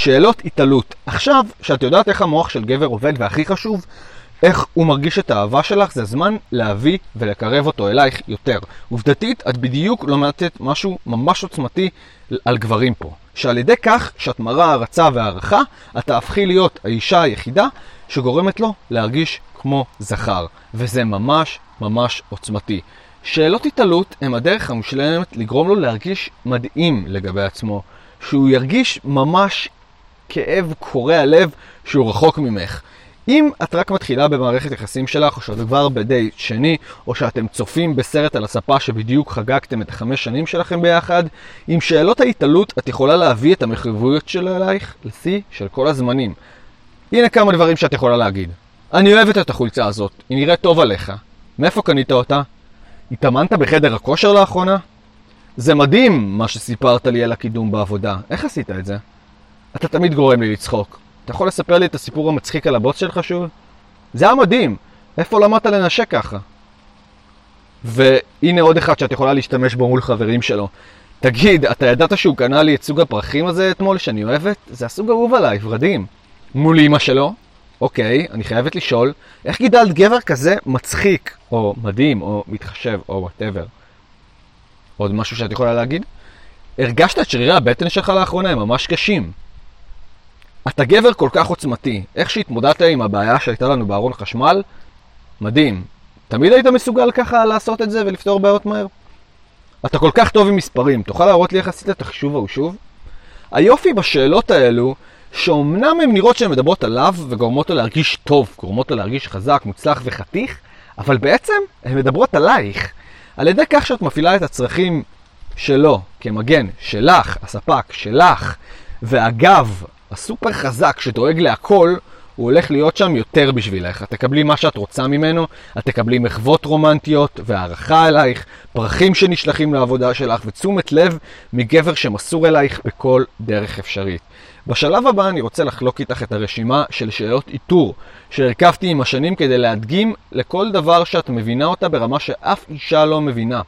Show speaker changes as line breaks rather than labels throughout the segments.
שאלות התעלות. עכשיו, שאת יודעת איך המוח של גבר עובד, והכי חשוב, איך הוא מרגיש את האהבה שלך, זה הזמן להביא ולקרב אותו אלייך יותר. עובדתית, את בדיוק לומדת משהו ממש עוצמתי על גברים פה. שעל ידי כך שאת מראה הערצה והערכה, את תהפכי להיות האישה היחידה שגורמת לו להרגיש כמו זכר. וזה ממש ממש עוצמתי. שאלות התעלות הם הדרך המושלמת לגרום לו להרגיש מדהים לגבי עצמו. שהוא ירגיש ממש כאב קורע לב שהוא רחוק ממך. אם את רק מתחילה במערכת יחסים שלך, או שאת כבר בדייט שני, או שאתם צופים בסרט על הספה שבדיוק חגגתם את החמש שנים שלכם ביחד, עם שאלות ההתעלות את יכולה להביא את המחויבויות שלו אלייך לשיא של כל הזמנים. הנה כמה דברים שאת יכולה להגיד. אני אוהבת את החולצה הזאת, היא נראית טוב עליך. מאיפה קנית אותה? התאמנת בחדר הכושר לאחרונה? זה מדהים מה שסיפרת לי על הקידום בעבודה. איך עשית את זה? אתה תמיד גורם לי לצחוק. אתה יכול לספר לי את הסיפור המצחיק על הבוס שלך שוב? זה היה מדהים. איפה למדת לנשק ככה? והנה עוד אחד שאת יכולה להשתמש בו מול חברים שלו. תגיד, אתה ידעת שהוא קנה לי את סוג הפרחים הזה אתמול שאני אוהבת? זה הסוג אהוב עליי, ורדים. מול אמא שלו? אוקיי, אני חייבת לשאול, איך גידלת גבר כזה מצחיק, או מדהים, או מתחשב, או whatever? עוד משהו שאת יכולה להגיד? הרגשת את שרירי הבטן שלך לאחרונה, הם ממש קשים. אתה גבר כל כך עוצמתי, איך שהתמודדת עם הבעיה שהייתה לנו בארון חשמל, מדהים. תמיד היית מסוגל ככה לעשות את זה ולפתור בעיות מהר? אתה כל כך טוב עם מספרים, תוכל להראות לי איך עשית את החישוב ההוא שוב? היופי בשאלות האלו, שאומנם הן נראות שהן מדברות עליו וגורמות לו להרגיש טוב, גורמות לו להרגיש חזק, מוצלח וחתיך, אבל בעצם הן מדברות עלייך. על ידי כך שאת מפעילה את הצרכים שלו כמגן, שלך, הספק, שלך, ואגב, הסופר חזק שדואג להכל, הוא הולך להיות שם יותר בשבילך. את תקבלי מה שאת רוצה ממנו, את תקבלי מחוות רומנטיות והערכה אלייך, פרחים שנשלחים לעבודה שלך ותשומת לב מגבר שמסור אלייך בכל דרך אפשרית. בשלב הבא אני רוצה לחלוק איתך את הרשימה של שאלות איתור שהרכבתי עם השנים כדי להדגים לכל דבר שאת מבינה אותה ברמה שאף אישה לא מבינה.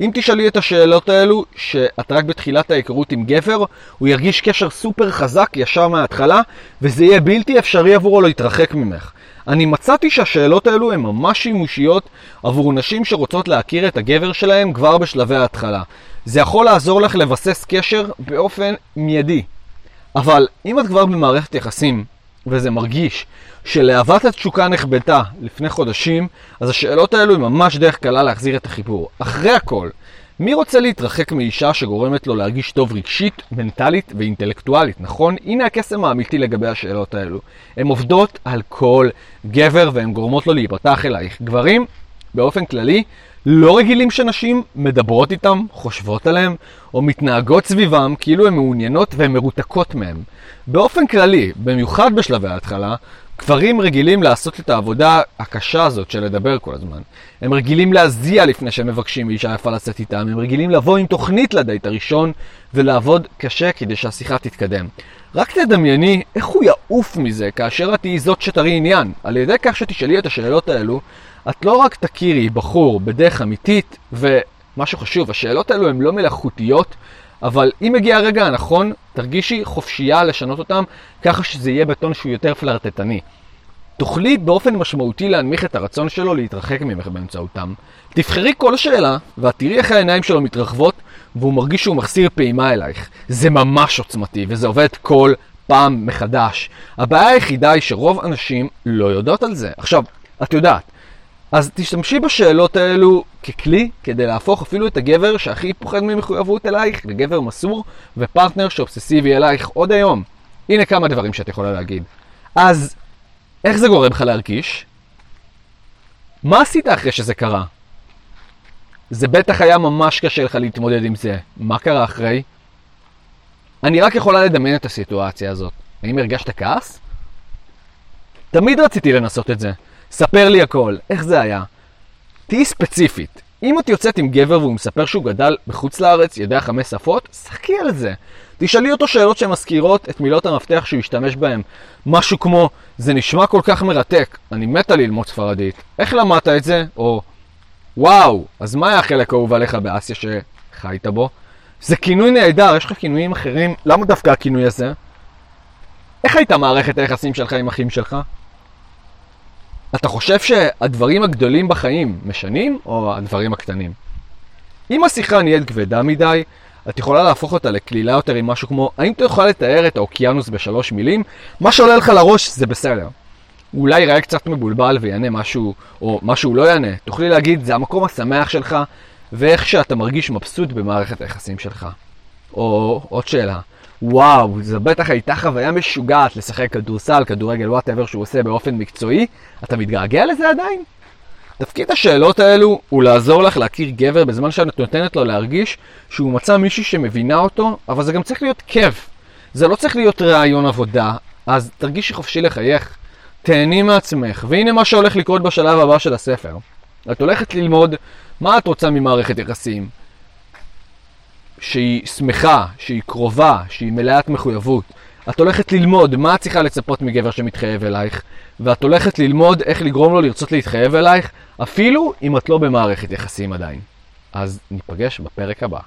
אם תשאלי את השאלות האלו, שאת רק בתחילת ההיכרות עם גבר, הוא ירגיש קשר סופר חזק ישר מההתחלה, וזה יהיה בלתי אפשרי עבורו להתרחק ממך. אני מצאתי שהשאלות האלו הן ממש שימושיות עבור נשים שרוצות להכיר את הגבר שלהם כבר בשלבי ההתחלה. זה יכול לעזור לך לבסס קשר באופן מיידי. אבל אם את כבר במערכת יחסים, וזה מרגיש שלהבת התשוקה נכבדה לפני חודשים, אז השאלות האלו הן ממש דרך קלה להחזיר את החיבור. אחרי הכל, מי רוצה להתרחק מאישה שגורמת לו להרגיש טוב רגשית, מנטלית ואינטלקטואלית, נכון? הנה הקסם האמיתי לגבי השאלות האלו. הן עובדות על כל גבר והן גורמות לו להיפתח אלייך. גברים, באופן כללי, לא רגילים שנשים מדברות איתם, חושבות עליהם, או מתנהגות סביבם כאילו הן מעוניינות והן מרותקות מהם. באופן כללי, במיוחד בשלבי ההתחלה, גברים רגילים לעשות את העבודה הקשה הזאת של לדבר כל הזמן. הם רגילים להזיע לפני שהם מבקשים מאישה יפה לצאת איתם, הם רגילים לבוא עם תוכנית לדייט הראשון ולעבוד קשה כדי שהשיחה תתקדם. רק תדמייני איך הוא יעוף מזה כאשר את תהיי זאת שתראי עניין. על ידי כך שתשאלי את השאלות האלו, את לא רק תכירי בחור בדרך אמיתית, ומה שחשוב, השאלות האלו הן לא מלאכותיות, אבל אם הגיע הרגע הנכון, תרגישי חופשייה לשנות אותם, ככה שזה יהיה בטון שהוא יותר פלרטטני. תוכלי באופן משמעותי להנמיך את הרצון שלו להתרחק ממך באמצעותם. תבחרי כל שאלה, ואת תראי איך העיניים שלו מתרחבות, והוא מרגיש שהוא מחסיר פעימה אלייך. זה ממש עוצמתי, וזה עובד כל פעם מחדש. הבעיה היחידה היא שרוב אנשים לא יודעות על זה. עכשיו, את יודעת, אז תשתמשי בשאלות האלו ככלי כדי להפוך אפילו את הגבר שהכי פוחד ממחויבות אלייך לגבר מסור ופרטנר שאובססיבי אלייך עוד היום. הנה כמה דברים שאת יכולה להגיד. אז, איך זה גורם לך להרגיש? מה עשית אחרי שזה קרה? זה בטח היה ממש קשה לך להתמודד עם זה. מה קרה אחרי? אני רק יכולה לדמיין את הסיטואציה הזאת. האם הרגשת כעס? תמיד רציתי לנסות את זה. ספר לי הכל, איך זה היה? תהיי ספציפית. אם את יוצאת עם גבר והוא מספר שהוא גדל בחוץ לארץ, יודע חמש שפות, שחקי על זה. תשאלי אותו שאלות שמזכירות את מילות המפתח שהוא השתמש בהן. משהו כמו, זה נשמע כל כך מרתק, אני מתה ללמוד ספרדית. איך למדת את זה? או, וואו, אז מה היה החלק האהוב עליך באסיה שחיית בו? זה כינוי נהדר, יש לך כינויים אחרים, למה דווקא הכינוי הזה? איך הייתה מערכת היחסים שלך עם אחים שלך? אתה חושב שהדברים הגדולים בחיים משנים, או הדברים הקטנים? אם השיחה נהיית כבדה מדי, את יכולה להפוך אותה לקלילה יותר עם משהו כמו, האם אתה יכול לתאר את האוקיינוס בשלוש מילים? מה שעולה לך לראש זה בסדר. הוא אולי ייראה קצת מבולבל ויענה משהו, או משהו לא יענה. תוכלי להגיד, זה המקום השמח שלך, ואיך שאתה מרגיש מבסוט במערכת היחסים שלך. או עוד שאלה, וואו, זו בטח הייתה חוויה משוגעת לשחק כדורסל, כדורגל, whatever שהוא עושה באופן מקצועי. אתה מתגעגע לזה עדיין? תפקיד השאלות האלו הוא לעזור לך להכיר גבר בזמן שאת נותנת לו להרגיש שהוא מצא מישהי שמבינה אותו, אבל זה גם צריך להיות כיף. זה לא צריך להיות רעיון עבודה, אז תרגישי חופשי לחייך. תהני מעצמך, והנה מה שהולך לקרות בשלב הבא של הספר. את הולכת ללמוד מה את רוצה ממערכת יחסים. שהיא שמחה, שהיא קרובה, שהיא מלאת מחויבות. את הולכת ללמוד מה את צריכה לצפות מגבר שמתחייב אלייך, ואת הולכת ללמוד איך לגרום לו לרצות להתחייב אלייך, אפילו אם את לא במערכת יחסים עדיין. אז ניפגש בפרק הבא.